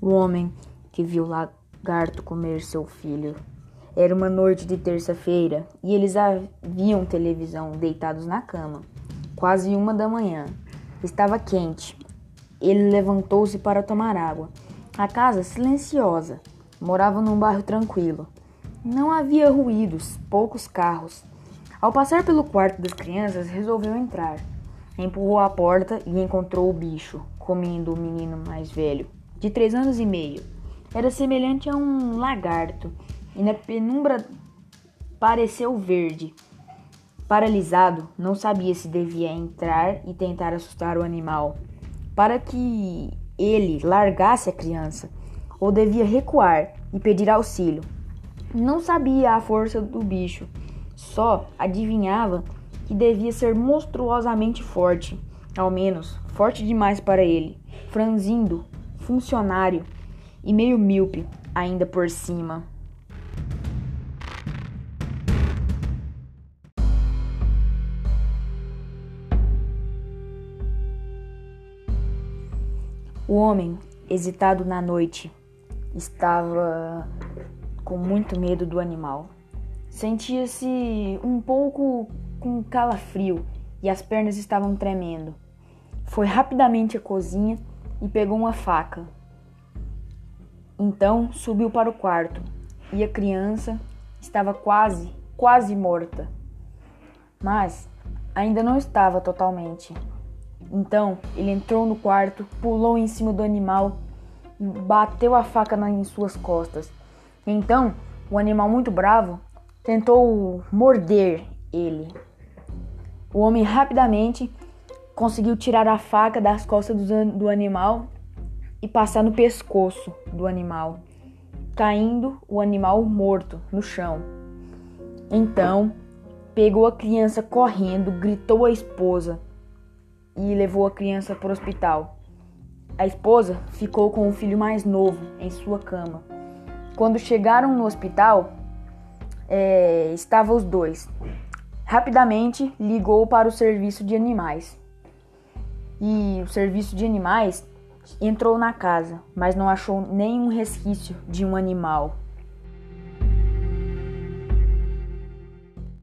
o homem que viu o lagarto comer seu filho. Era uma noite de terça-feira e eles haviam televisão deitados na cama. Quase uma da manhã. Estava quente. Ele levantou-se para tomar água. A casa silenciosa. Morava num bairro tranquilo. Não havia ruídos, poucos carros. Ao passar pelo quarto das crianças, resolveu entrar. Empurrou a porta e encontrou o bicho, comendo o menino mais velho, de três anos e meio. Era semelhante a um lagarto, e na penumbra pareceu verde. Paralisado, não sabia se devia entrar e tentar assustar o animal, para que ele largasse a criança, ou devia recuar e pedir auxílio. Não sabia a força do bicho, só adivinhava que devia ser monstruosamente forte, ao menos forte demais para ele, franzindo, funcionário e meio míope ainda por cima. O homem, hesitado na noite, estava com muito medo do animal. Sentia-se um pouco com calafrio e as pernas estavam tremendo. Foi rapidamente à cozinha e pegou uma faca. Então subiu para o quarto e a criança estava quase, quase morta. Mas ainda não estava totalmente. Então ele entrou no quarto, pulou em cima do animal e bateu a faca em suas costas. Então o animal, muito bravo, tentou morder ele. O homem rapidamente conseguiu tirar a faca das costas do, do animal e passar no pescoço do animal, caindo o animal morto no chão. Então, pegou a criança correndo, gritou à esposa e levou a criança para o hospital. A esposa ficou com o filho mais novo em sua cama. Quando chegaram no hospital, é, estavam os dois, Rapidamente ligou para o serviço de animais. E o serviço de animais entrou na casa, mas não achou nenhum resquício de um animal.